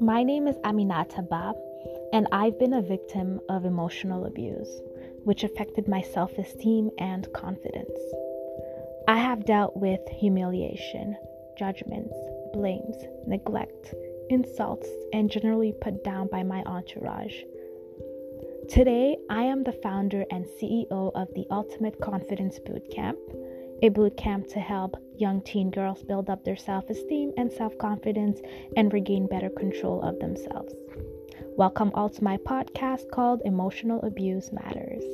My name is Aminata Bab, and I've been a victim of emotional abuse, which affected my self esteem and confidence. I have dealt with humiliation, judgments, blames, neglect, insults, and generally put down by my entourage. Today, I am the founder and CEO of the Ultimate Confidence Bootcamp, a boot camp to help young teen girls build up their self esteem and self confidence and regain better control of themselves. Welcome all to my podcast called Emotional Abuse Matters.